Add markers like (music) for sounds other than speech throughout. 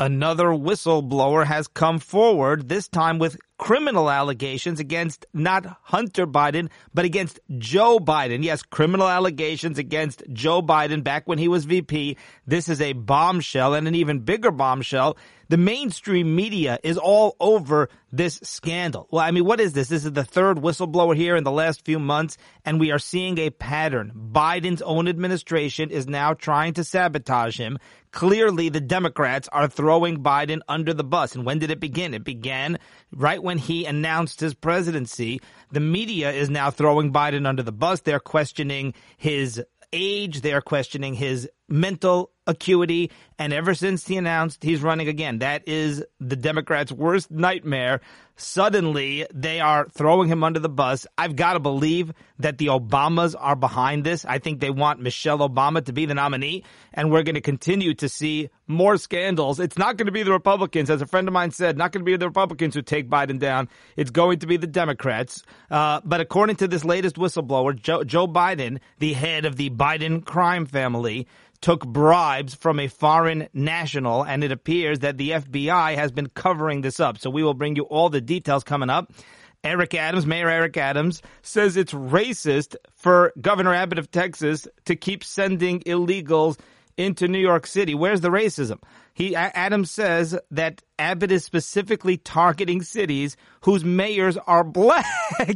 Another whistleblower has come forward, this time with criminal allegations against not Hunter Biden, but against Joe Biden. Yes, criminal allegations against Joe Biden back when he was VP. This is a bombshell and an even bigger bombshell. The mainstream media is all over this scandal. Well, I mean, what is this? This is the third whistleblower here in the last few months, and we are seeing a pattern. Biden's own administration is now trying to sabotage him. Clearly, the Democrats are throwing Biden under the bus. And when did it begin? It began right when he announced his presidency. The media is now throwing Biden under the bus. They're questioning his age. They're questioning his mental acuity. And ever since he announced he's running again, that is the Democrats' worst nightmare. Suddenly, they are throwing him under the bus. I've got to believe that the Obamas are behind this. I think they want Michelle Obama to be the nominee, and we're going to continue to see more scandals. It's not going to be the Republicans, as a friend of mine said, not going to be the Republicans who take Biden down. It's going to be the Democrats. Uh, but according to this latest whistleblower, Joe, Joe Biden, the head of the Biden crime family, took bribes from a foreign national, and it appears that the FBI has been covering this up. So we will bring you all the details coming up. Eric Adams, Mayor Eric Adams, says it's racist for Governor Abbott of Texas to keep sending illegals into New York City. Where's the racism? He Adams says that Abbott is specifically targeting cities whose mayors are (laughs) black.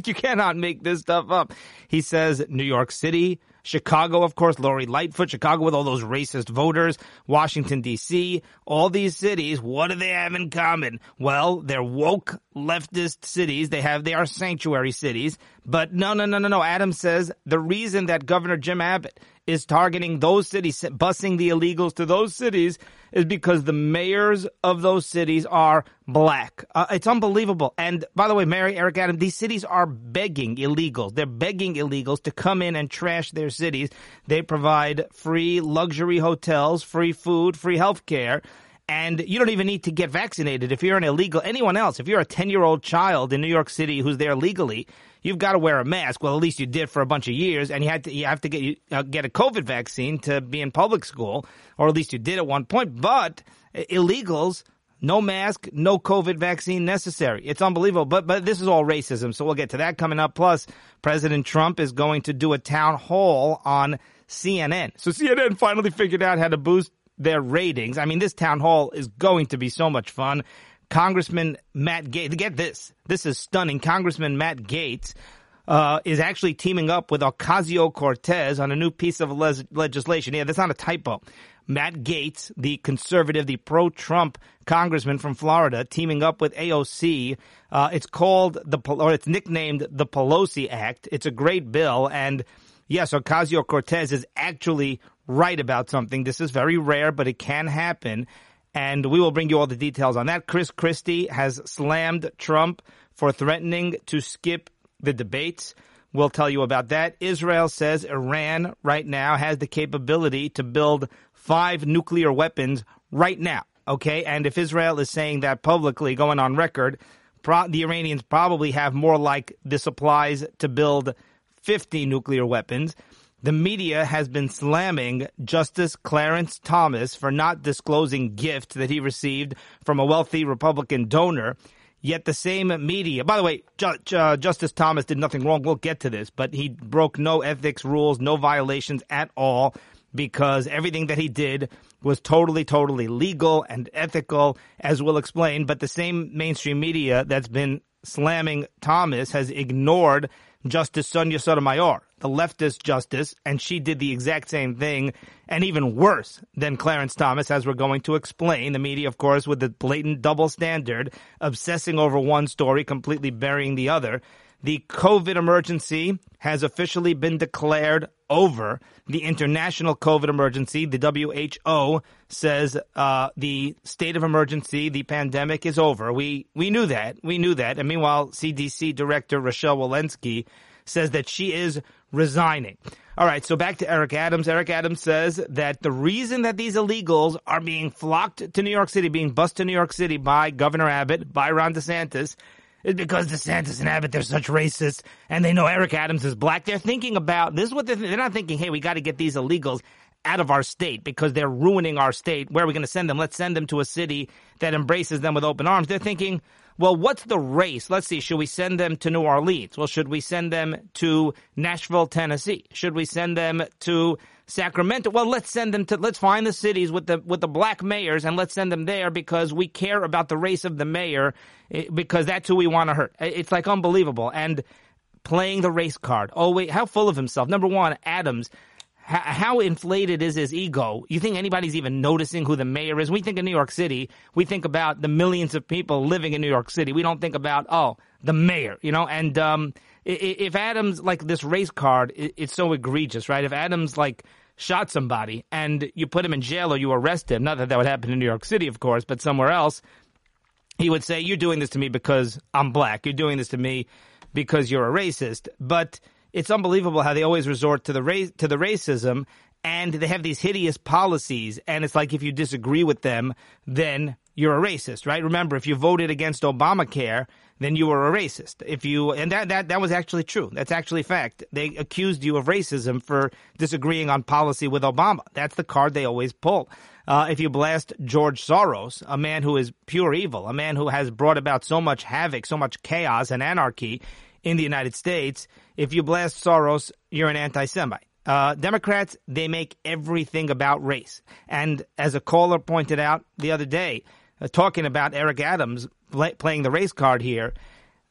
you cannot make this stuff up. He says New York City, Chicago, of course, Lori Lightfoot, Chicago with all those racist voters, Washington, D.C., all these cities, what do they have in common? Well, they're woke leftist cities. They have, they are sanctuary cities. But no, no, no, no, no. Adams says the reason that Governor Jim Abbott is targeting those cities, busing the illegals to those cities, is because the mayors of those cities are black. Uh, it's unbelievable. And by the way, Mary, Eric Adam, these cities are begging illegals. They're begging illegals to come in and trash their cities. They provide free luxury hotels, free food, free health care. And you don't even need to get vaccinated if you're an illegal. Anyone else, if you're a 10 year old child in New York City who's there legally, you've got to wear a mask. Well, at least you did for a bunch of years, and you had to you have to get uh, get a COVID vaccine to be in public school, or at least you did at one point. But illegals. No mask, no COVID vaccine necessary. It's unbelievable. But but this is all racism. So we'll get to that coming up. Plus, President Trump is going to do a town hall on CNN. So CNN finally figured out how to boost their ratings. I mean, this town hall is going to be so much fun. Congressman Matt Gaetz, get this. This is stunning. Congressman Matt Gaetz uh, is actually teaming up with Ocasio Cortez on a new piece of le- legislation. Yeah, that's not a typo. Matt Gaetz, the conservative, the pro-Trump congressman from Florida, teaming up with AOC. Uh, it's called the, or it's nicknamed the Pelosi Act. It's a great bill, and yes, Ocasio Cortez is actually right about something. This is very rare, but it can happen. And we will bring you all the details on that. Chris Christie has slammed Trump for threatening to skip the debates. We'll tell you about that. Israel says Iran right now has the capability to build five nuclear weapons right now. Okay. And if Israel is saying that publicly, going on record, pro- the Iranians probably have more like the supplies to build 50 nuclear weapons the media has been slamming Justice Clarence Thomas for not disclosing gifts that he received from a wealthy Republican donor. Yet the same media, by the way, uh, Justice Thomas did nothing wrong. We'll get to this, but he broke no ethics rules, no violations at all, because everything that he did was totally, totally legal and ethical, as we'll explain. But the same mainstream media that's been slamming Thomas has ignored Justice Sonia Sotomayor, the leftist justice, and she did the exact same thing, and even worse than Clarence Thomas, as we're going to explain. The media, of course, with the blatant double standard, obsessing over one story, completely burying the other. The COVID emergency has officially been declared over. The international COVID emergency, the WHO says uh, the state of emergency, the pandemic is over. We we knew that. We knew that. And meanwhile, CDC Director Rochelle Walensky says that she is resigning. All right, so back to Eric Adams. Eric Adams says that the reason that these illegals are being flocked to New York City, being bused to New York City by Governor Abbott, by Ron DeSantis, is because DeSantis and Abbott, they're such racists and they know Eric Adams is black. They're thinking about, this is what they're, they're not thinking, hey, we got to get these illegals out of our state because they're ruining our state. Where are we going to send them? Let's send them to a city that embraces them with open arms. They're thinking, well, what's the race? Let's see. Should we send them to New Orleans? Well, should we send them to Nashville, Tennessee? Should we send them to Sacramento? Well, let's send them to, let's find the cities with the, with the black mayors and let's send them there because we care about the race of the mayor eh, because that's who we want to hurt. It's like unbelievable. And playing the race card. Oh, wait, how full of himself. Number one, Adams how inflated is his ego? You think anybody's even noticing who the mayor is? we think of New York City, we think about the millions of people living in New York City. We don't think about, oh, the mayor, you know? And um, if Adams, like this race card, it's so egregious, right? If Adams, like, shot somebody and you put him in jail or you arrest him, not that that would happen in New York City, of course, but somewhere else, he would say, You're doing this to me because I'm black. You're doing this to me because you're a racist. But it's unbelievable how they always resort to the to the racism and they have these hideous policies and it's like if you disagree with them then you're a racist right? Remember if you voted against obamacare then you were a racist. If you and that that that was actually true. That's actually fact. They accused you of racism for disagreeing on policy with obama. That's the card they always pull. Uh, if you blast George Soros, a man who is pure evil, a man who has brought about so much havoc, so much chaos and anarchy in the United States, if you blast Soros, you're an anti-Semite. Uh, Democrats, they make everything about race. And as a caller pointed out the other day, uh, talking about Eric Adams playing the race card here,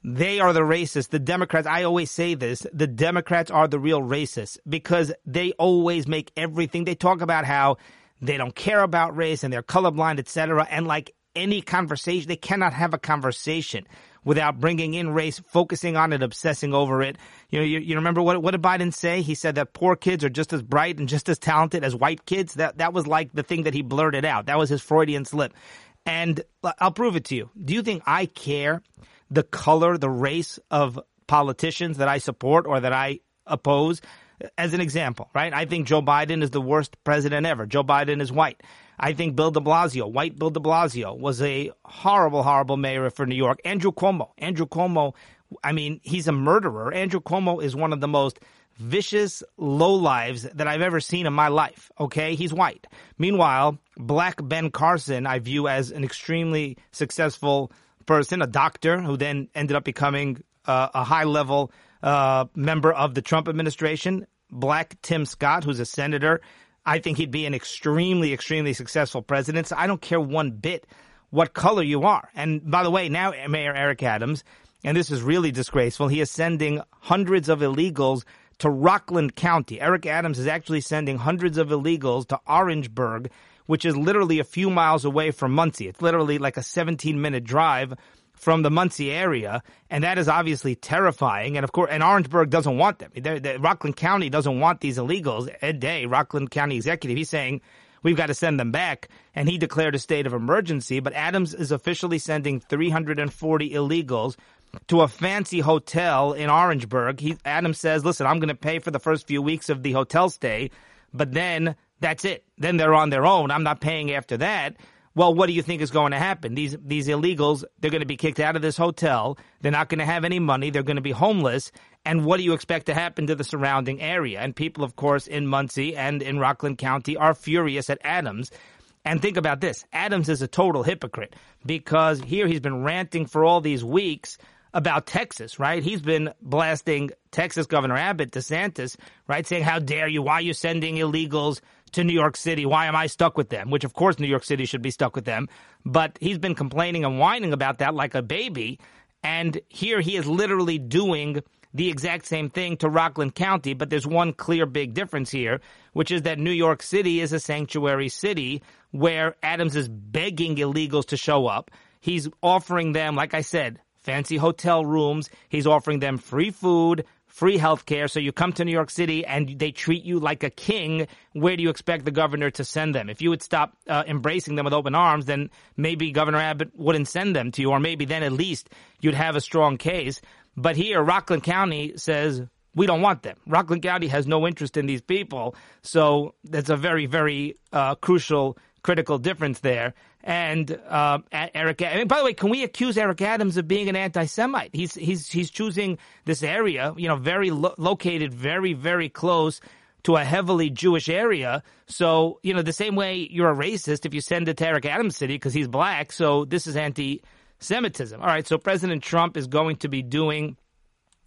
they are the racists. The Democrats, I always say this, the Democrats are the real racists because they always make everything. They talk about how they don't care about race and they're colorblind, etc. And like any conversation, they cannot have a conversation without bringing in race, focusing on it, obsessing over it. You know, you, you remember what, what did Biden say? He said that poor kids are just as bright and just as talented as white kids. That, that was like the thing that he blurted out. That was his Freudian slip. And uh, I'll prove it to you. Do you think I care the color, the race of politicians that I support or that I oppose? As an example, right? I think Joe Biden is the worst president ever. Joe Biden is white. I think Bill de Blasio, white Bill de Blasio, was a horrible, horrible mayor for New York. Andrew Cuomo. Andrew Cuomo, I mean, he's a murderer. Andrew Cuomo is one of the most vicious low lives that I've ever seen in my life. Okay. He's white. Meanwhile, black Ben Carson, I view as an extremely successful person, a doctor who then ended up becoming uh, a high level uh, member of the Trump administration. Black Tim Scott, who's a senator I think he'd be an extremely, extremely successful president. So I don't care one bit what color you are. And by the way, now Mayor Eric Adams, and this is really disgraceful, he is sending hundreds of illegals to Rockland County. Eric Adams is actually sending hundreds of illegals to Orangeburg, which is literally a few miles away from Monsey. It's literally like a 17 minute drive from the Monsey area, and that is obviously terrifying. And of course, and Orangeburg doesn't want them. They're, they're, Rockland County doesn't want these illegals. Ed Day, Rockland County executive, he's saying we've got to send them back, and he declared a state of emergency. But Adams is officially sending 340 illegals to a fancy hotel in Orangeburg. He, Adams says, "Listen, I'm going to pay for the first few weeks of the hotel stay, but then." That's it. Then they're on their own. I'm not paying after that. Well, what do you think is going to happen? These these illegals, they're going to be kicked out of this hotel. They're not going to have any money. They're going to be homeless. And what do you expect to happen to the surrounding area? And people, of course, in Monsey and in Rockland County are furious at Adams. And think about this. Adams is a total hypocrite because here he's been ranting for all these weeks about Texas, right? He's been blasting Texas Governor Abbott, DeSantis, right? Saying, how dare you? Why are you sending illegals to New York City. Why am I stuck with them? Which, of course, New York City should be stuck with them. But he's been complaining and whining about that like a baby. And here he is literally doing the exact same thing to Rockland County. But there's one clear big difference here, which is that New York City is a sanctuary city where Adams is begging illegals to show up. He's offering them, like I said, fancy hotel rooms. He's offering them free food, free health care. So you come to New York City and they treat you like a king. Where do you expect the governor to send them? If you would stop uh, embracing them with open arms, then maybe Governor Abbott wouldn't send them to you, or maybe then at least you'd have a strong case. But here, Rockland County says, we don't want them. Rockland County has no interest in these people. So that's a very, very uh, crucial, critical difference there and uh, Eric. I mean, by the way, can we accuse Eric Adams of being an anti-Semite? He's he's he's choosing this area, you know, very lo- located, very very close to a heavily Jewish area. So, you know, the same way you're a racist if you send it to Eric Adams City because he's black. So this is anti Semitism. All right. So President Trump is going to be doing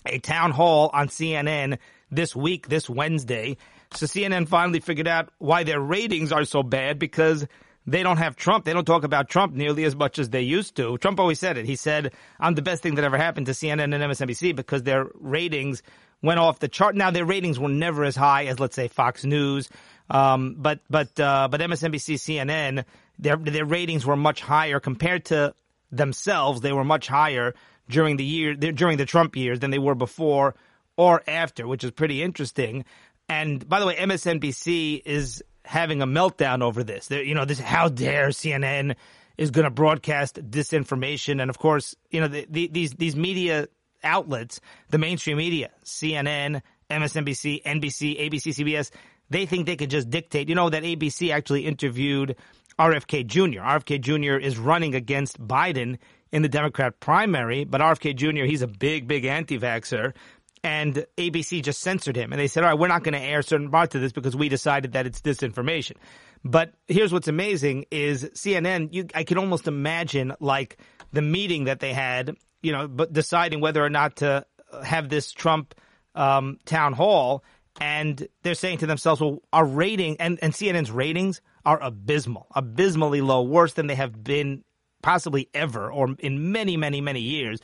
a town hall on CNN this week, this Wednesday. So CNN finally figured out why their ratings are so bad because they don't have Trump. They don't talk about Trump nearly as much as they used to. Trump always said it. He said, I'm the best thing that ever happened to CNN and MSNBC because their ratings went off the chart. Now their ratings were never as high as let's say Fox News, um, but but uh, but MSNBC, CNN, their their ratings were much higher compared to themselves. They were much higher during the year during the Trump years than they were before or after, which is pretty interesting. And by the way, MSNBC is having a meltdown over this. They're, you know, this how dare CNN is going to broadcast disinformation, and of course, you know, the, the, these these media outlets, the mainstream media, CNN, MSNBC, NBC, ABC, CBS, they think they could just dictate. You know that ABC actually interviewed RFK Jr. RFK Jr. is running against Biden in the Democrat primary, but RFK Jr. he's a big, big anti-vaxxer. And ABC just censored him. And they said, all right, we're not going to air certain parts of this because we decided that it's disinformation. But here's what's amazing is CNN, you, I can almost imagine like the meeting that they had you know, but deciding whether or not to have this Trump um, town hall, and they're saying to themselves, "Well, our rating and, and CNN's ratings are abysmal, abysmally low, worse than they have been possibly ever, or in many, many, many years,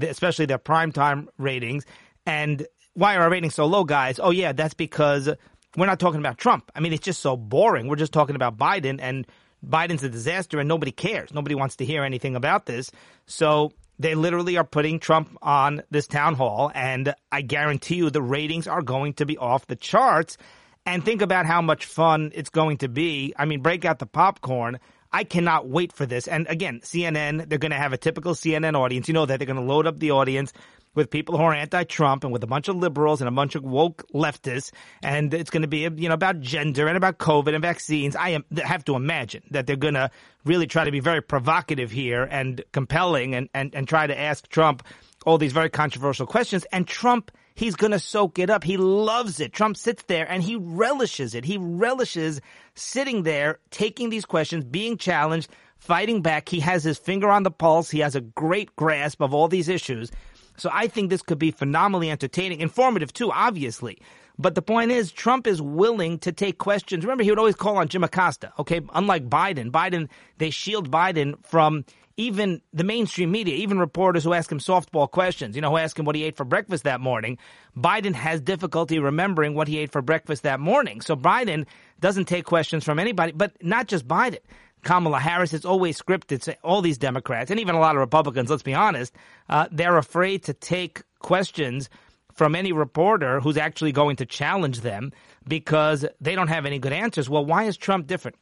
especially their primetime ratings." And why are our ratings so low, guys? Oh yeah, that's because we're not talking about Trump. I mean, it's just so boring. We're just talking about Biden and. Biden's a disaster and nobody cares. Nobody wants to hear anything about this. So they literally are putting Trump on this town hall, and I guarantee you the ratings are going to be off the charts. And think about how much fun it's going to be. I mean, break out the popcorn. I cannot wait for this. And again, CNN, they're going to have a typical CNN audience. You know that they're going to load up the audience with people who are anti-Trump and with a bunch of liberals and a bunch of woke leftists, and it's going to be you know about gender and about COVID and vaccines. I am, have to imagine that they're going to really try to be very provocative here and compelling, and, and and try to ask Trump all these very controversial questions. And Trump, he's going to soak it up. He loves it. Trump sits there and he relishes it. He relishes sitting there, taking these questions, being challenged, fighting back. He has his finger on the pulse. He has a great grasp of all these issues. So I think this could be phenomenally entertaining, informative too, obviously. But the point is, Trump is willing to take questions. Remember, he would always call on Jim Acosta. Okay, unlike Biden, Biden they shield Biden from even the mainstream media, even reporters who ask him softball questions. You know, who ask him what he ate for breakfast that morning. Biden has difficulty remembering what he ate for breakfast that morning. So Biden doesn't take questions from anybody, but not just Biden. Kamala Harris. It's always scripted. All these Democrats and even a lot of Republicans, let's be honest, uh, they're afraid to take questions from any reporter who's actually going to challenge them because they don't have any good answers. Well, why is Trump different?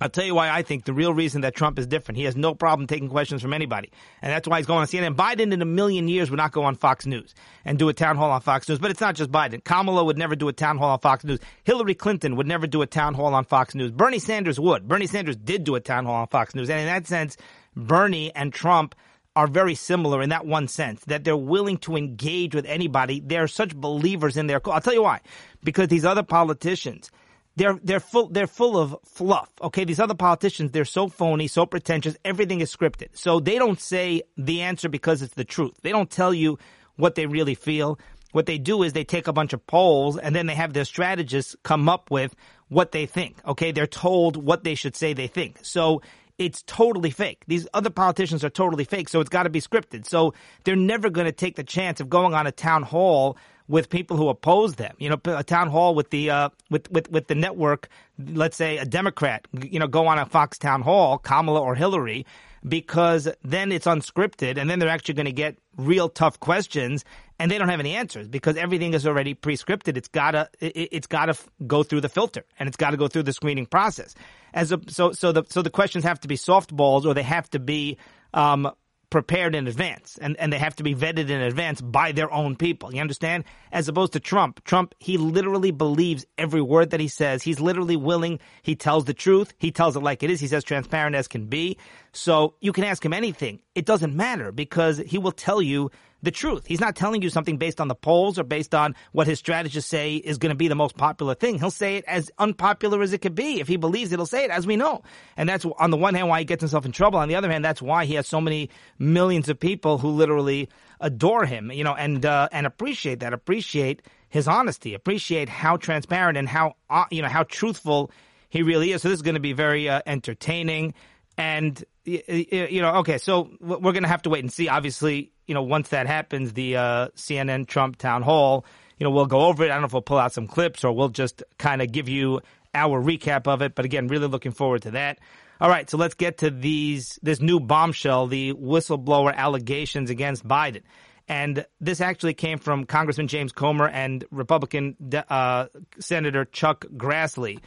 I'll tell you why I think the real reason that Trump is different. He has no problem taking questions from anybody. And that's why he's going on CNN. Biden in a million years would not go on Fox News and do a town hall on Fox News. But it's not just Biden. Kamala would never do a town hall on Fox News. Hillary Clinton would never do a town hall on Fox News. Bernie Sanders would. Bernie Sanders did do a town hall on Fox News. And in that sense, Bernie and Trump are very similar in that one sense that they're willing to engage with anybody. They're such believers in their. cause. I'll tell you why. Because these other politicians, they're they're full they're full of fluff. Okay, these other politicians they're so phony, so pretentious. Everything is scripted, so they don't say the answer because it's the truth. They don't tell you what they really feel. What they do is they take a bunch of polls and then they have their strategists come up with what they think. Okay, they're told what they should say they think. So it's totally fake. These other politicians are totally fake, so it's got to be scripted. So they're never going to take the chance of going on a town hall with people who oppose them. You know, a town hall with the uh, with with with the network. Let's say a Democrat, you know, go on a Fox town hall, Kamala or Hillary, because then it's unscripted, and then they're actually going to get real tough questions, and they don't have any answers because everything is already pre-scripted. It's gotta it, has gotta go through the filter, and it's got to go through the screening process. As a, so so the so the questions have to be softballs, or they have to be um, prepared in advance and, and they have to be vetted in advance by their own people. You understand? As opposed to Trump. Trump, he literally believes every word that he says. He's literally willing. He tells the truth. He tells it like it is. He's as transparent as can be. So you can ask him anything. It doesn't matter because he will tell you the truth. He's not telling you something based on the polls or based on what his strategists say is going to be the most popular thing. He'll say it as unpopular as it could be. If he believes it, he'll say it, as we know. And that's on the one hand why he gets himself in trouble. On the other hand, that's why he has so many millions of people who literally adore him, you know, and uh, and appreciate that, appreciate his honesty, appreciate how transparent and how uh, you know how truthful he really is. So this is going to be very uh, entertaining. And you know, okay, so we're going to have to wait and see. Obviously, you know, once that happens, the uh, CNN Trump town hall, you know, we'll go over it. I don't know if we'll pull out some clips or we'll just kind of give you our recap of it. But again, really looking forward to that. All right, so let's get to these this new bombshell, the whistleblower allegations against Biden. And this actually came from Congressman James Comer and Republican uh, Senator Chuck Grassley,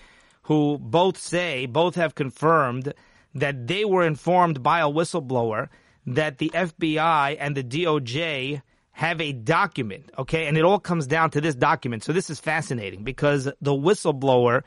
who both say, both have confirmed that they were informed by a whistleblower that the FBI and the DOJ have a document, okay? And it all comes down to this document. So this is fascinating because the whistleblower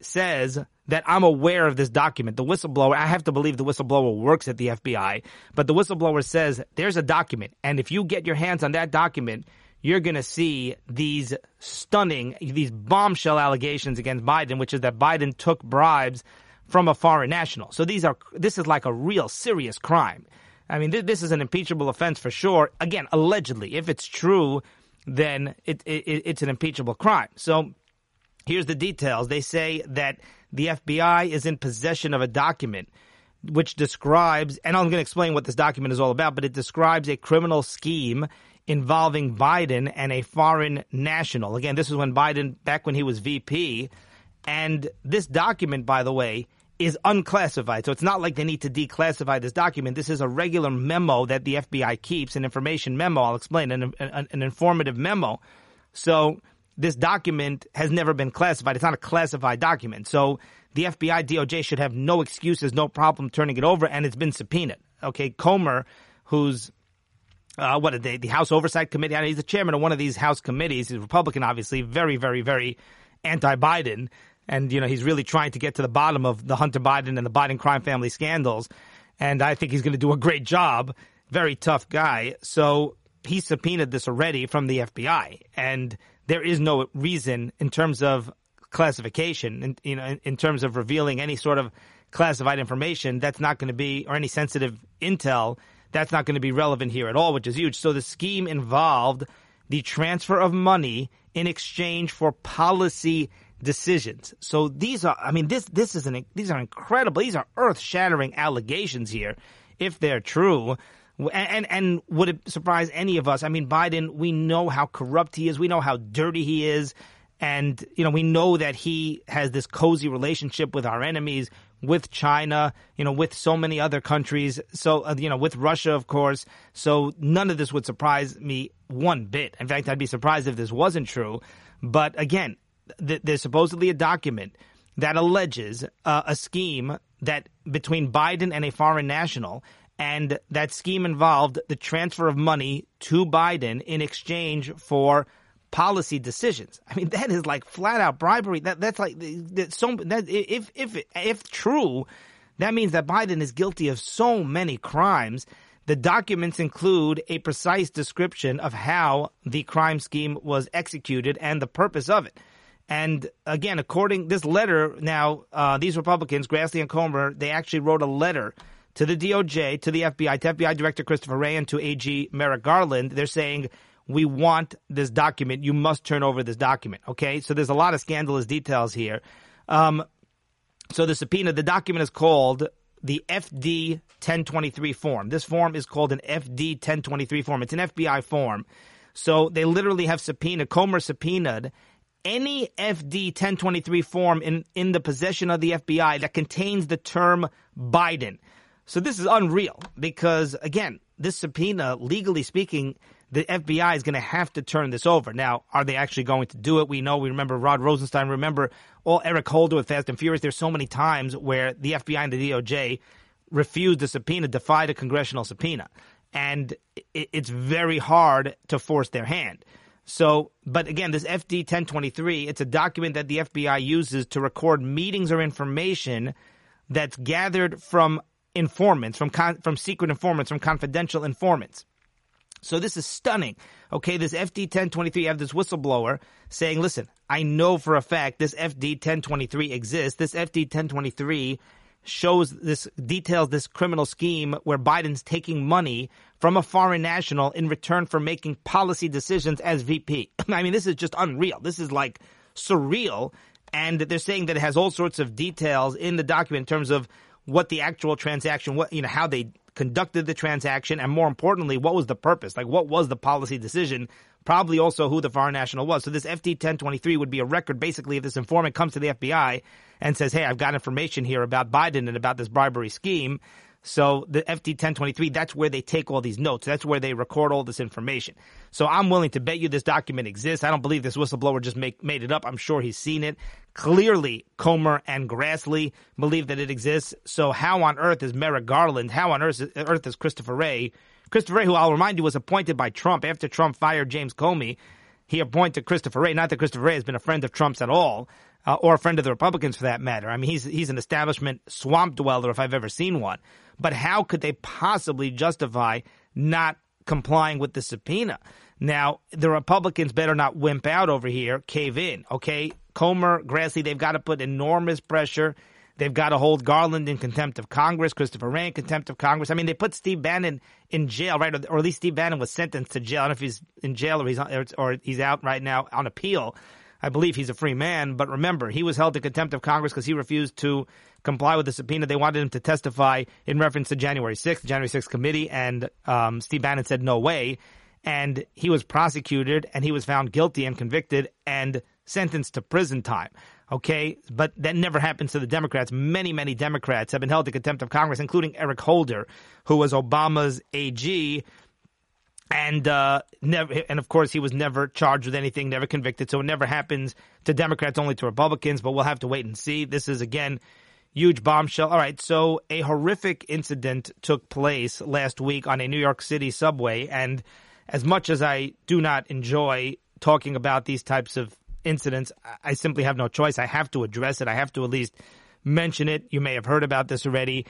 says that I'm aware of this document. The whistleblower, I have to believe the whistleblower works at the FBI, but the whistleblower says there's a document. And if you get your hands on that document, you're going to see these stunning, these bombshell allegations against Biden, which is that Biden took bribes from a foreign national. So these are, this is like a real serious crime. I mean, th- this is an impeachable offense for sure. Again, allegedly, if it's true, then it, it, it's an impeachable crime. So here's the details. They say that the FBI is in possession of a document which describes, and I'm going to explain what this document is all about, but it describes a criminal scheme involving Biden and a foreign national. Again, this is when Biden, back when he was VP. And this document, by the way, is unclassified. So it's not like they need to declassify this document. This is a regular memo that the FBI keeps, an information memo. I'll explain, an, an, an, informative memo. So this document has never been classified. It's not a classified document. So the FBI, DOJ should have no excuses, no problem turning it over, and it's been subpoenaed. Okay, Comer, who's uh, what the, the House Oversight Committee, he's the chairman of one of these House committees. He's a Republican, obviously, very, very, very anti-Biden and you know he's really trying to get to the bottom of the Hunter Biden and the Biden crime family scandals, and I think he's going to do a great job. Very tough guy. So he subpoenaed this already from the FBI, and there is no reason in terms of classification, in, you know, in, in terms of revealing any sort of classified information, that's not going to be, or any sensitive intel, that's not going to be relevant here at all, which is huge. So the scheme involved the transfer of money in exchange for policy decisions. So these are, I mean, this this is an these are incredible. These are earth shattering allegations here, if they're true. And, and and would it surprise any of us? I mean, Biden. We know how corrupt he is. We know how dirty he is, and you know we know that he has this cozy relationship with our enemies, with China, you know, with so many other countries. So uh, you know, with Russia, of course. So none of this would surprise me one bit. In fact, I'd be surprised if this wasn't true. But again, th- there's supposedly a document that alleges uh, a scheme that between Biden and a foreign national, and that scheme involved the transfer of money to Biden in exchange for policy decisions. I mean, that is like flat out bribery. That that's like that so that if if if true, that means that Biden is guilty of so many crimes. The documents include a precise description of how the crime scheme was executed and the purpose of it. And again, according this letter, now uh, these Republicans, Grassley and Comer, they actually wrote a letter to the DOJ, to the FBI, to FBI Director Christopher Wray, and to AG Merrick Garland. They're saying we want this document. You must turn over this document. Okay, so there's a lot of scandalous details here. Um, so the subpoena, the document is called the FD 1023 form. This form is called an FD 1023 form. It's an FBI form. So they literally have subpoenaed, Comer subpoenaed any FD 1023 form in, in the possession of the FBI that contains the term Biden. So this is unreal because, again, this subpoena, legally speaking, the FBI is going to have to turn this over. Now, are they actually going to do it? We know, we remember Rod Rosenstein, remember all Eric Holder with Fast and Furious. There's so many times where the FBI and the DOJ refused a subpoena, defied a congressional subpoena. And it's very hard to force their hand. So, but again, this FD 1023, it's a document that the FBI uses to record meetings or information that's gathered from informants, from con- from secret informants, from confidential informants. So this is stunning. Okay, this FD 1023, you have this whistleblower saying, listen, I know for a fact this FD 1023 exists. This FD 1023 shows this details this criminal scheme where Biden's taking money from a foreign national in return for making policy decisions as VP. (clears throat) I mean, this is just unreal. This is like surreal. And they're saying that it has all sorts of details in the document in terms of what the actual transaction, what, you know, how they conducted the transaction, and more importantly, what was the purpose? Like, what was the policy decision? Probably also who the foreign national was. So this FD 1023 would be a record basically if this informant comes to the FBI and says, hey, I've got information here about Biden and about this bribery scheme. So the FD 1023, that's where they take all these notes. That's where they record all this information. So I'm willing to bet you this document exists. I don't believe this whistleblower just make, made it up. I'm sure he's seen it. Clearly, Comer and Grassley believe that it exists. So how on earth is Merrick Garland? How on earth, earth is Christopher Wray? Christopher Wray, who I'll remind you was appointed by Trump after Trump fired James Comey. He appointed Christopher Wray. Not that Christopher Wray has been a friend of Trump's at all, uh, or a friend of the Republicans for that matter. I mean, he's he's an establishment swamp dweller if I've ever seen one. But how could they possibly justify not complying with the subpoena? Now, the Republicans better not wimp out over here, cave in, okay? Comer, Grassley, they've got to put enormous pressure. They've got to hold Garland in contempt of Congress, Christopher Wray in contempt of Congress. I mean, they put Steve Bannon in jail, right? Or, or at least Steve Bannon was sentenced to jail. I don't know if he's in jail or he's, or he's out right now on appeal. I believe he's a free man. But remember, he was held in contempt of Congress because he refused to comply with the subpoena. They wanted him to testify in reference to January 6th, January 6th committee, and um, Steve Bannon said no way. And he was prosecuted and he was found guilty and convicted and sentenced to prison time. Okay, but that never happens to the Democrats. Many, many Democrats have been held to contempt of Congress, including Eric Holder, who was Obama's AG and uh, never, and of course, he was never charged with anything, never convicted. So it never happens to Democrats, only to Republicans. But we'll have to wait and see. This is again huge bombshell. All right, so a horrific incident took place last week on a New York City subway, and as much as I do not enjoy talking about these types of incidents, I simply have no choice. I have to address it. I have to at least mention it. You may have heard about this already,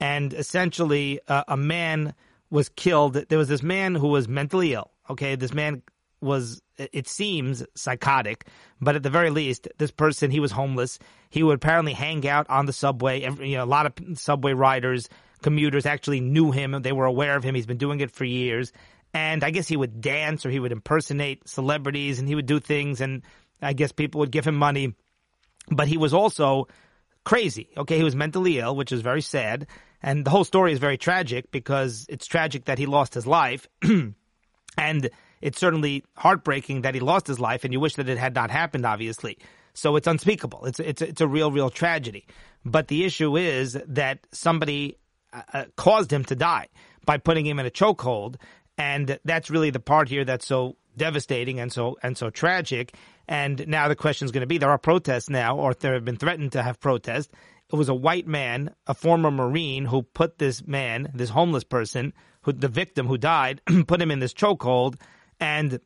and essentially, uh, a man was killed. There was this man who was mentally ill. Okay, this man was it seems psychotic, but at the very least, this person he was homeless. He would apparently hang out on the subway. You know, a lot of subway riders, commuters actually knew him. They were aware of him. He's been doing it for years. And I guess he would dance or he would impersonate celebrities and he would do things. And I guess people would give him money. But he was also crazy. Okay, he was mentally ill, which is very sad. And the whole story is very tragic because it's tragic that he lost his life. (clears throat) and it's certainly heartbreaking that he lost his life, and you wish that it had not happened, obviously. So it's unspeakable. It's it's it's a real, real tragedy. But the issue is that somebody uh, uh caused him to die by putting him in a chokehold, and that's really the part here that's so devastating and so and so tragic. And now the question is going to be: there are protests now, or there have been threatened to have protests. It was a white man, a former Marine, who put this man, this homeless person, who the victim who died, (clears throat) put him in this chokehold, and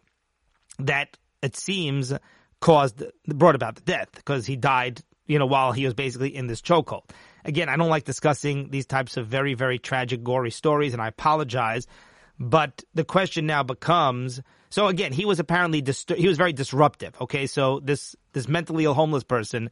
that it seems caused brought about the death because he died, you know, while he was basically in this chokehold. Again, I don't like discussing these types of very, very tragic, gory stories, and I apologize. But the question now becomes: so again, he was apparently he was very disruptive. Okay, so this this mentally ill homeless person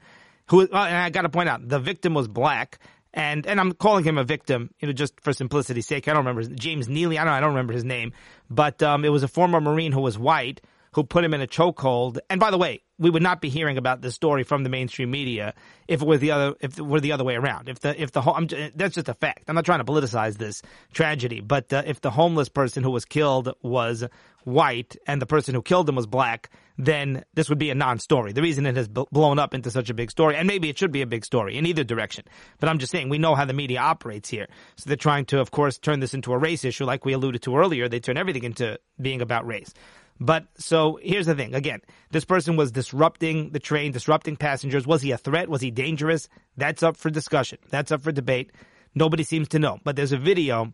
who, uh, and I got to point out, the victim was black. And, and I'm calling him a victim, you know, just for simplicity's sake. I don't remember James Neely. I don't, I don't remember his name, but um, it was a former Marine who was white who put him in a chokehold. And by the way, we would not be hearing about this story from the mainstream media if it were the other if it were the other way around. If the if the I'm, that's just a fact. I'm not trying to politicize this tragedy, but uh, if the homeless person who was killed was white and the person who killed him was black, then this would be a non-story. The reason it has blown up into such a big story, and maybe it should be a big story in either direction. But I'm just saying we know how the media operates here, so they're trying to, of course, turn this into a race issue, like we alluded to earlier. They turn everything into being about race. But so here's the thing. Again, this person was disrupting the train, disrupting passengers. Was he a threat? Was he dangerous? That's up for discussion. That's up for debate. Nobody seems to know. But there's a video,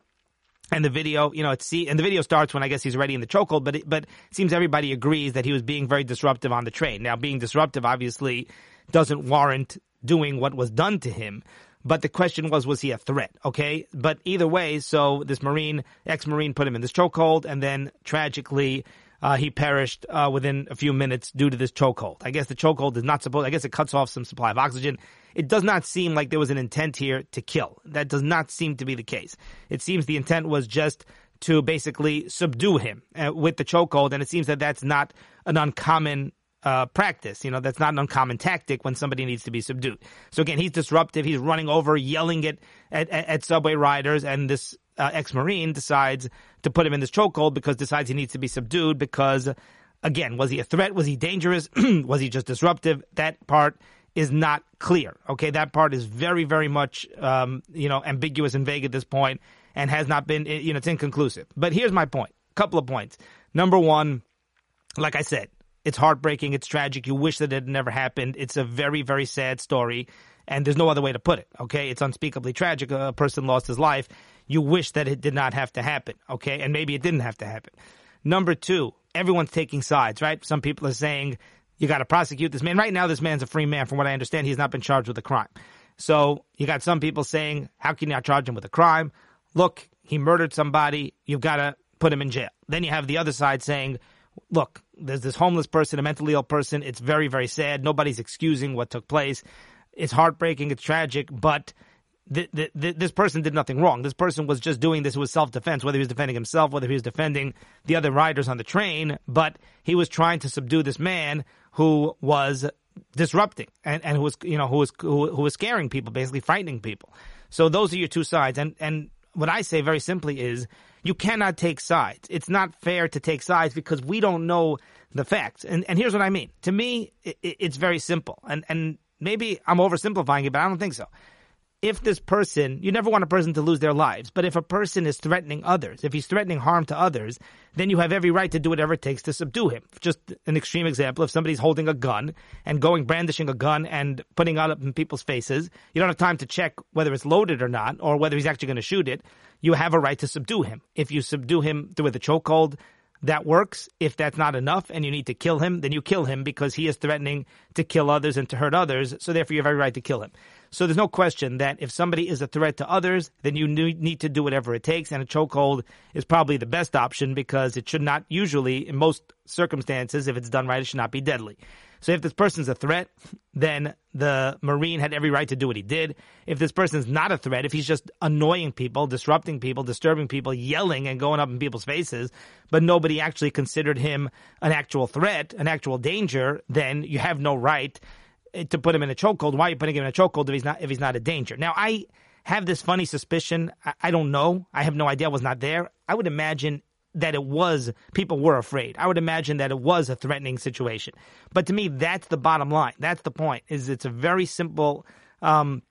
and the video, you know, it's see, and the video starts when I guess he's already in the chokehold. But it, but it seems everybody agrees that he was being very disruptive on the train. Now, being disruptive obviously doesn't warrant doing what was done to him. But the question was, was he a threat? Okay. But either way, so this Marine, ex Marine put him in this chokehold and then tragically, uh, he perished uh, within a few minutes due to this chokehold. I guess the chokehold is not supposed. I guess it cuts off some supply of oxygen. It does not seem like there was an intent here to kill. That does not seem to be the case. It seems the intent was just to basically subdue him uh, with the chokehold, and it seems that that's not an uncommon uh, practice. You know, that's not an uncommon tactic when somebody needs to be subdued. So again, he's disruptive. He's running over, yelling at at, at subway riders, and this uh, ex-marine decides to put him in this chokehold because decides he needs to be subdued because, again, was he a threat? Was he dangerous? (clears throat) was he just disruptive? That part is not clear. Okay, that part is very, very much um, you know ambiguous and vague at this point, and has not been you know it's inconclusive. But here's my point. Couple of points. Number one, like I said, it's heartbreaking. It's tragic. You wish that it had never happened. It's a very, very sad story. And there's no other way to put it. Okay. It's unspeakably tragic. A person lost his life. You wish that it did not have to happen. Okay. And maybe it didn't have to happen. Number two, everyone's taking sides, right? Some people are saying you got to prosecute this man. Right now, this man's a free man. From what I understand, he's not been charged with a crime. So you got some people saying, how can you not charge him with a crime? Look, he murdered somebody. You've got to put him in jail. Then you have the other side saying, look, there's this homeless person, a mentally ill person. It's very, very sad. Nobody's excusing what took place. It's heartbreaking. It's tragic, but th- th- th- this person did nothing wrong. This person was just doing this with self defense, whether he was defending himself, whether he was defending the other riders on the train, but he was trying to subdue this man who was disrupting and, and who was, you know, who was, who, who was scaring people, basically frightening people. So those are your two sides. And, and what I say very simply is you cannot take sides. It's not fair to take sides because we don't know the facts. And, and here's what I mean. To me, it, it's very simple. And, and maybe I'm oversimplifying it, but I don't think so if this person, you never want a person to lose their lives, but if a person is threatening others, if he's threatening harm to others, then you have every right to do whatever it takes to subdue him. Just an extreme example, if somebody's holding a gun and going brandishing a gun and putting it up in people's faces, you don't have time to check whether it's loaded or not, or whether he's actually going to shoot it, you have a right to subdue him. If you subdue him through with a chokehold, that works. If that's not enough and you need to kill him, then you kill him because he is threatening to kill others and to hurt others. So therefore, you have every right to kill him. So there's no question that if somebody is a threat to others, then you need to do whatever it takes. And a chokehold is probably the best option because it should not usually, in most circumstances, if it's done right, it should not be deadly. So if this person's a threat, then the Marine had every right to do what he did. If this person's not a threat, if he's just annoying people, disrupting people, disturbing people, yelling and going up in people's faces, but nobody actually considered him an actual threat, an actual danger, then you have no right to put him in a chokehold. Why are you putting him in a chokehold if he's not if he's not a danger? Now I have this funny suspicion. I, I don't know. I have no idea. I was not there. I would imagine that it was people were afraid. I would imagine that it was a threatening situation. But to me, that's the bottom line. That's the point. Is it's a very simple. Um,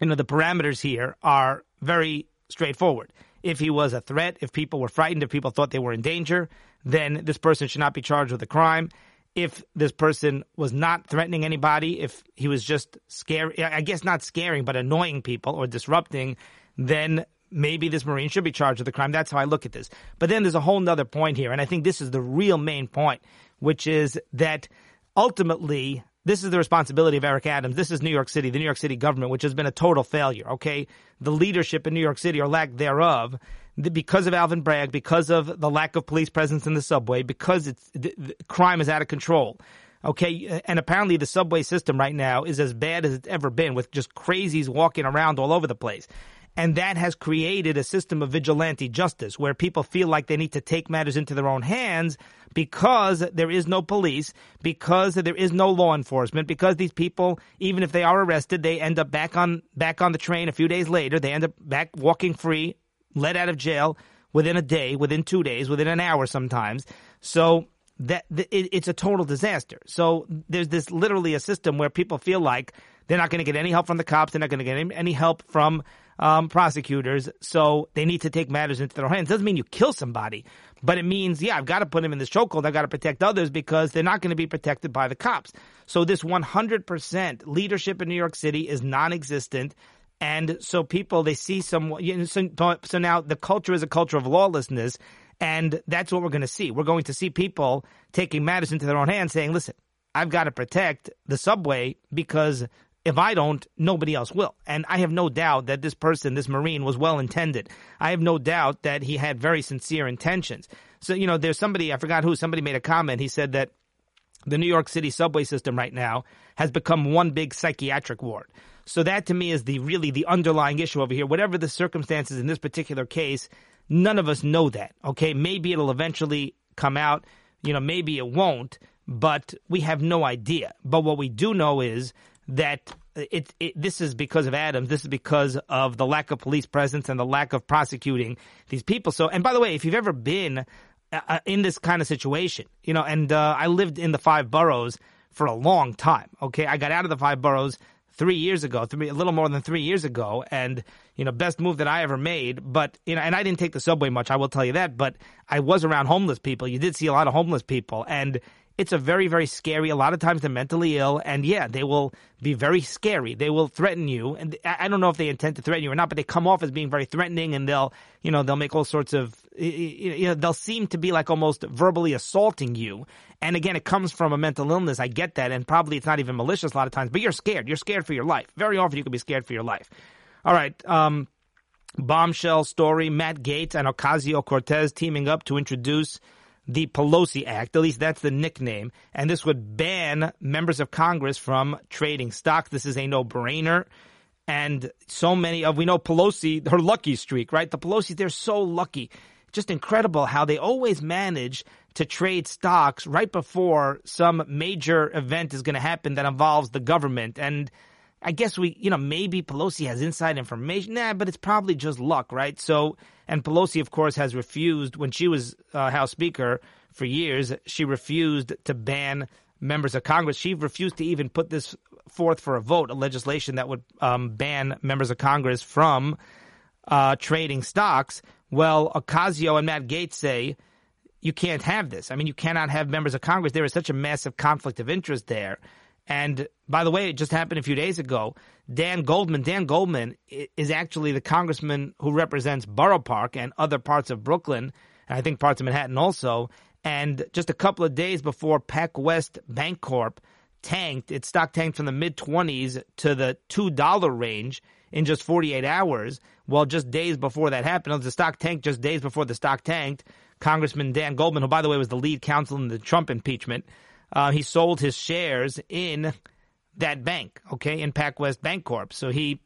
you know, the parameters here are very straightforward. If he was a threat, if people were frightened, if people thought they were in danger, then this person should not be charged with a crime if this person was not threatening anybody, if he was just scary, I guess not scaring, but annoying people or disrupting, then maybe this Marine should be charged with a crime. That's how I look at this. But then there's a whole other point here, and I think this is the real main point, which is that ultimately this is the responsibility of Eric Adams. This is New York City, the New York City government, which has been a total failure. Okay. The leadership in New York City or lack thereof because of Alvin Bragg, because of the lack of police presence in the subway, because it's the, the crime is out of control. Okay, uh, and apparently the subway system right now is as bad as it's ever been, with just crazies walking around all over the place. And that has created a system of vigilante justice where people feel like they need to take matters into their own hands because there is no police, because there is no law enforcement, because these people, even if they are arrested, they end up back on back on the train a few days later. They end up back walking free let out of jail within a day, within two days, within an hour sometimes. So that it, it's a total disaster. So there's this literally a system where people feel like they're not going to get any help from the cops. They're not going to get any, any help from um, prosecutors. So they need to take matters into their hands. Doesn't mean you kill somebody, but it means, yeah, I've got to put them in this chokehold. I've got to protect others because they're not going to be protected by the cops. So this 100% leadership in New York City is non-existent. And so people, they see some, you know, so, so now the culture is a culture of lawlessness. And that's what we're going to see. We're going to see people taking matters into their own hands saying, listen, I've got to protect the subway because if I don't, nobody else will. And I have no doubt that this person, this Marine, was well intended. I have no doubt that he had very sincere intentions. So, you know, there's somebody, I forgot who, somebody made a comment. He said that the New York City subway system right now has become one big psychiatric ward. So that to me is the really the underlying issue over here. Whatever the circumstances in this particular case, none of us know that. Okay. Maybe it'll eventually come out. You know, maybe it won't, but we have no idea. But what we do know is that it, it, this is because of Adams. This is because of the lack of police presence and the lack of prosecuting these people. So, and by the way, if you've ever been uh, uh, in this kind of situation, you know, and uh, I lived in the five boroughs for a long time. Okay, I got out of the five boroughs three years ago, three a little more than three years ago, and you know, best move that I ever made. But you know, and I didn't take the subway much, I will tell you that. But I was around homeless people. You did see a lot of homeless people, and it's a very, very scary. A lot of times they're mentally ill, and yeah, they will be very scary. They will threaten you, and I don't know if they intend to threaten you or not, but they come off as being very threatening, and they'll, you know, they'll make all sorts of, you know, they'll seem to be like almost verbally assaulting you. And again, it comes from a mental illness. I get that, and probably it's not even malicious a lot of times, but you're scared. You're scared for your life. Very often, you can be scared for your life. All right. Um, bombshell story: Matt Gaetz and Ocasio Cortez teaming up to introduce the Pelosi Act. At least that's the nickname. And this would ban members of Congress from trading stock. This is a no brainer. And so many of, we know Pelosi, her lucky streak, right? The Pelosi, they're so lucky. Just incredible how they always manage to trade stocks right before some major event is going to happen that involves the government. And I guess we, you know, maybe Pelosi has inside information. Nah, but it's probably just luck, right? So, and Pelosi, of course, has refused when she was uh, House Speaker for years. She refused to ban members of Congress. She refused to even put this forth for a vote, a legislation that would um, ban members of Congress from uh, trading stocks. Well, Ocasio and Matt Gaetz say you can't have this. I mean, you cannot have members of Congress. There is such a massive conflict of interest there. And by the way, it just happened a few days ago. Dan Goldman, Dan Goldman is actually the congressman who represents Borough Park and other parts of Brooklyn, and I think parts of Manhattan also. And just a couple of days before PacWest Bancorp tanked, its stock tanked from the mid 20s to the $2 range in just 48 hours. Well, just days before that happened, the stock tanked just days before the stock tanked. Congressman Dan Goldman, who by the way was the lead counsel in the Trump impeachment, uh, he sold his shares in that bank, okay, in PacWest Bancorp. So he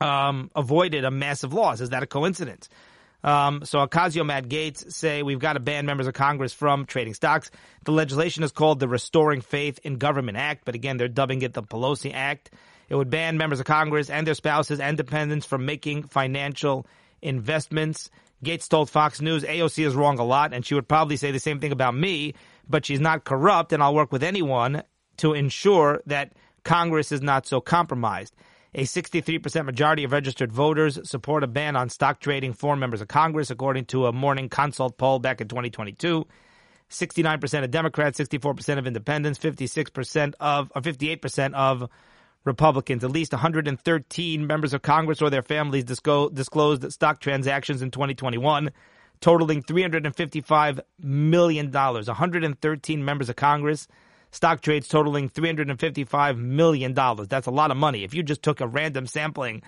um, avoided a massive loss. Is that a coincidence? Um, so Ocasio Matt Gaetz say we've got to ban members of Congress from trading stocks. The legislation is called the Restoring Faith in Government Act, but again, they're dubbing it the Pelosi Act. It would ban members of Congress and their spouses and dependents from making financial investments. Gaetz told Fox News AOC is wrong a lot, and she would probably say the same thing about me but she's not corrupt, and I'll work with anyone to ensure that Congress is not so compromised. A 63% majority of registered voters support a ban on stock trading for members of Congress, according to a morning consult poll back in 2022. 69% of Democrats, 64% of independents, 56% of, or 58% of Republicans. At least 113 members of Congress or their families disclosed stock transactions in 2021 totaling $355 million. 113 members of Congress, stock trades totaling $355 million. That's a lot of money. If you just took a random sampling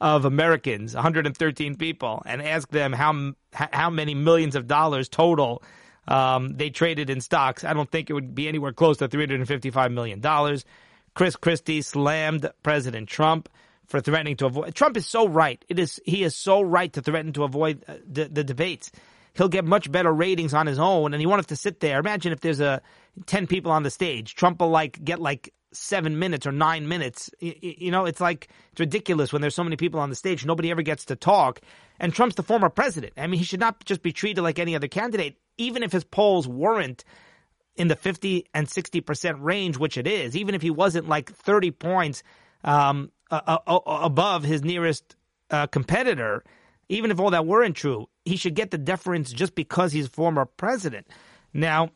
of Americans, 113 people, and asked them how, how many millions of dollars total um, they traded in stocks, I don't think it would be anywhere close to $355 million. Chris Christie slammed President Trump for threatening to avoid. Trump is so right. It is he is so right to threaten to avoid uh, the, the debates. He'll get much better ratings on his own, and he won't have to sit there. Imagine if there's a ten people on the stage. Trump will like get like seven minutes or nine minutes. You, you know, it's like it's ridiculous when there's so many people on the stage. Nobody ever gets to talk. And Trump's the former president. I mean, he should not just be treated like any other candidate, even if his polls weren't in the 50 and 60% range, which it is, even if he wasn't like 30 points um, uh, uh, above his nearest uh, competitor, even if all that weren't true, he should get the deference just because he's former president. Now,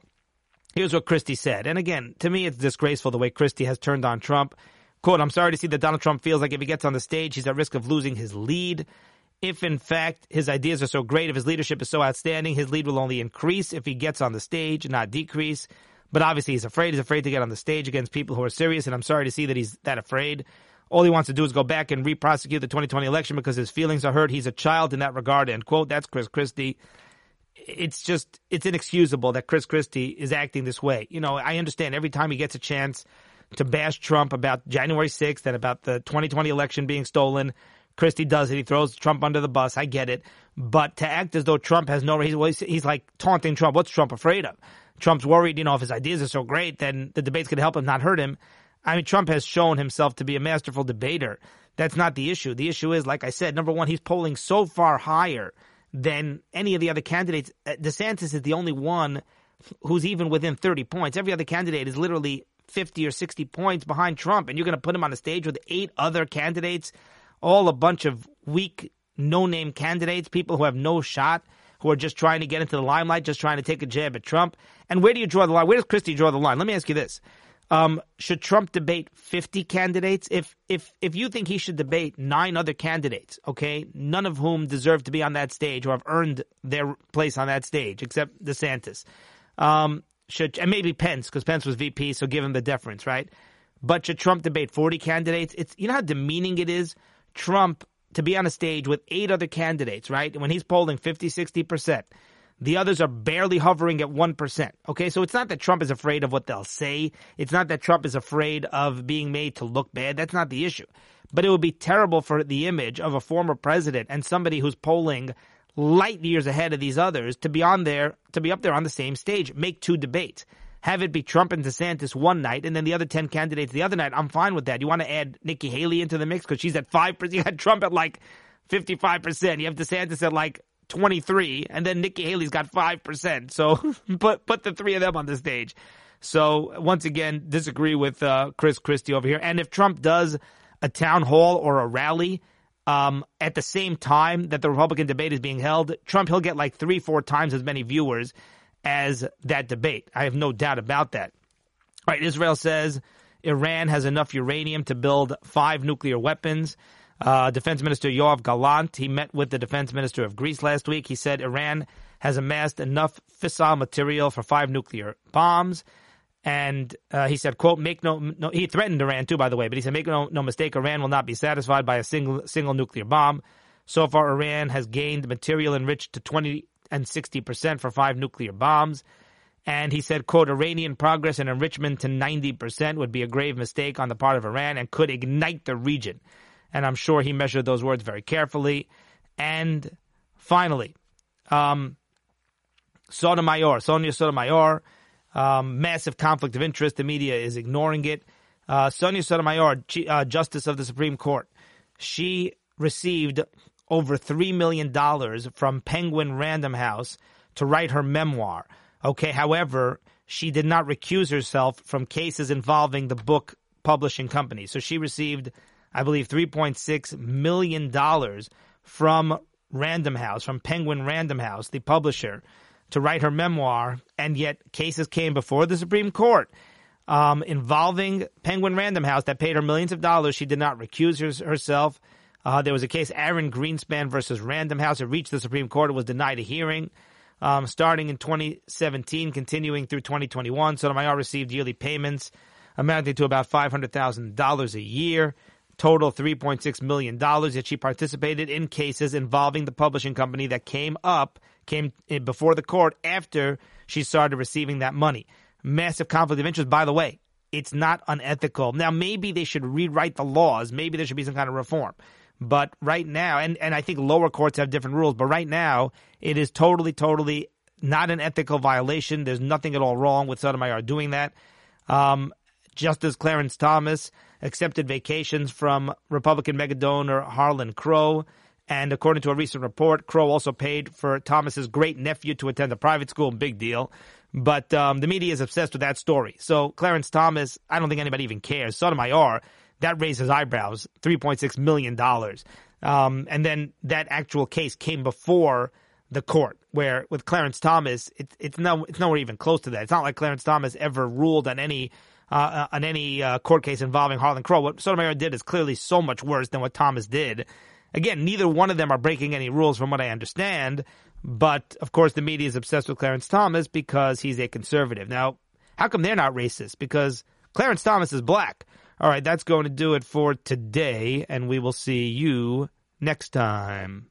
here's what Christie said. And again, to me, it's disgraceful the way Christie has turned on Trump. Quote, I'm sorry to see that Donald Trump feels like if he gets on the stage, he's at risk of losing his lead. If in fact his ideas are so great, if his leadership is so outstanding, his lead will only increase if he gets on the stage, not decrease. But obviously, he's afraid. He's afraid to get on the stage against people who are serious, and I'm sorry to see that he's that afraid. All he wants to do is go back and re-prosecute the 2020 election because his feelings are hurt. He's a child in that regard. End quote. That's Chris Christie. It's just, it's inexcusable that Chris Christie is acting this way. You know, I understand every time he gets a chance to bash Trump about January 6th and about the 2020 election being stolen, Christie does it. He throws Trump under the bus. I get it. But to act as though Trump has no, he's, he's like taunting Trump. What's Trump afraid of? Trump's worried, you know, if his ideas are so great, then the debate's to help him, not hurt him. I mean, Trump has shown himself to be a masterful debater. That's not the issue. The issue is, like I said, number one, he's polling so far higher than any of the other candidates. Uh, DeSantis is the only one who's even within 30 points. Every other candidate is literally 50 or 60 points behind Trump, and you're going to put him on a stage with eight other candidates, all a bunch of weak, no name candidates, people who have no shot who are just trying to get into the limelight, just trying to take a jab at Trump. And where do you draw the line? Where does Christie draw the line? Let me ask you this. Um, should Trump debate 50 candidates? If if if you think he should debate nine other candidates, okay, none of whom deserve to be on that stage or have earned their place on that stage, except DeSantis, um, should and maybe Pence because Pence was VP, so give him the deference, right? But should Trump debate 40 candidates? It's you know how demeaning it is. Trump to be on a stage with eight other candidates, right? When he's polling 50, 60%. The others are barely hovering at 1%. Okay, so it's not that Trump is afraid of what they'll say. It's not that Trump is afraid of being made to look bad. That's not the issue. But it would be terrible for the image of a former president and somebody who's polling light years ahead of these others to be on there, to be up there on the same stage, make two debates have it be Trump and DeSantis one night, and then the other 10 candidates the other night. I'm fine with that. You want to add Nikki Haley into the mix because she's at 5%. (laughs) You had Trump at like 55%. You have DeSantis at like 23, and then Nikki Haley's got 5%. So (laughs) put, put the three of them on the stage. So once again, disagree with uh, Chris Christie over here. And if Trump does a town hall or a rally, um, at the same time that the Republican debate is being held, Trump, he'll get like three, four times as many viewers as that debate. I have no doubt about that. All right, Israel says Iran has enough uranium to build five nuclear weapons. Uh, Defense Minister Yoav Gallant, he met with the Defense Minister of Greece last week. He said Iran has amassed enough fissile material for five nuclear bombs. And uh, he said, "quote Make no, no." He threatened Iran too, by the way, but he said, "Make no, no mistake, Iran will not be satisfied by a single single nuclear bomb." So far, Iran has gained material enriched to twenty and 60% for five nuclear bombs. And he said, quote, Iranian progress and enrichment to 90% would be a grave mistake on the part of Iran and could ignite the region. And I'm sure he measured those words very carefully. And finally, um, Sotomayor, Sonia Sotomayor, um, massive conflict of interest. The media is ignoring it. Uh, Sonia Sotomayor, uh, Justice of the Supreme Court, she received over $3 million from Penguin Random House to write her memoir. Okay, however, she did not recuse herself from cases involving the book publishing company. So she received, I believe, $3.6 million from Random House, from Penguin Random House, the publisher, to write her memoir. And yet cases came before the Supreme Court um, involving Penguin Random House that paid her millions of dollars. She did not recuse herself. Uh, there was a case, Aaron Greenspan versus Random House. It reached the Supreme Court. It was denied a hearing. Um, starting in 2017, continuing through 2021, Sotomayor received yearly payments amounting to about $500,000 a year, total $3.6 million. that she participated in cases involving the publishing company that came up, came before the court after she started receiving that money. Massive conflict of interest, by the way. It's not unethical. Now, maybe they should rewrite the laws. Maybe there should be some kind of reform. But right now, and, and I think lower courts have different rules, but right now, it is totally, totally not an ethical violation. There's nothing at all wrong with Sotomayor doing that. Um, Justice Clarence Thomas accepted vacations from Republican mega donor Harlan Crow. And according to a recent report, Crow also paid for Thomas's great nephew to attend a private school. Big deal. But um, the media is obsessed with that story. So Clarence Thomas, I don't think anybody even cares. Sotomayor that raised his eyebrows. $3.6 million. Um, and then that actual case came before the court, where with Clarence Thomas, it, it's no, it's nowhere even close to that. It's not like Clarence Thomas ever ruled on any uh, on any uh, court case involving Harlan Crow. What Sotomayor did is clearly so much worse than what Thomas did. Again, neither one of them are breaking any rules, from what I understand. But of course, the media is obsessed with Clarence Thomas because he's a conservative. Now, how come they're not racist? Because Clarence Thomas is black. All right, that's going to do it for today, and we will see you next time.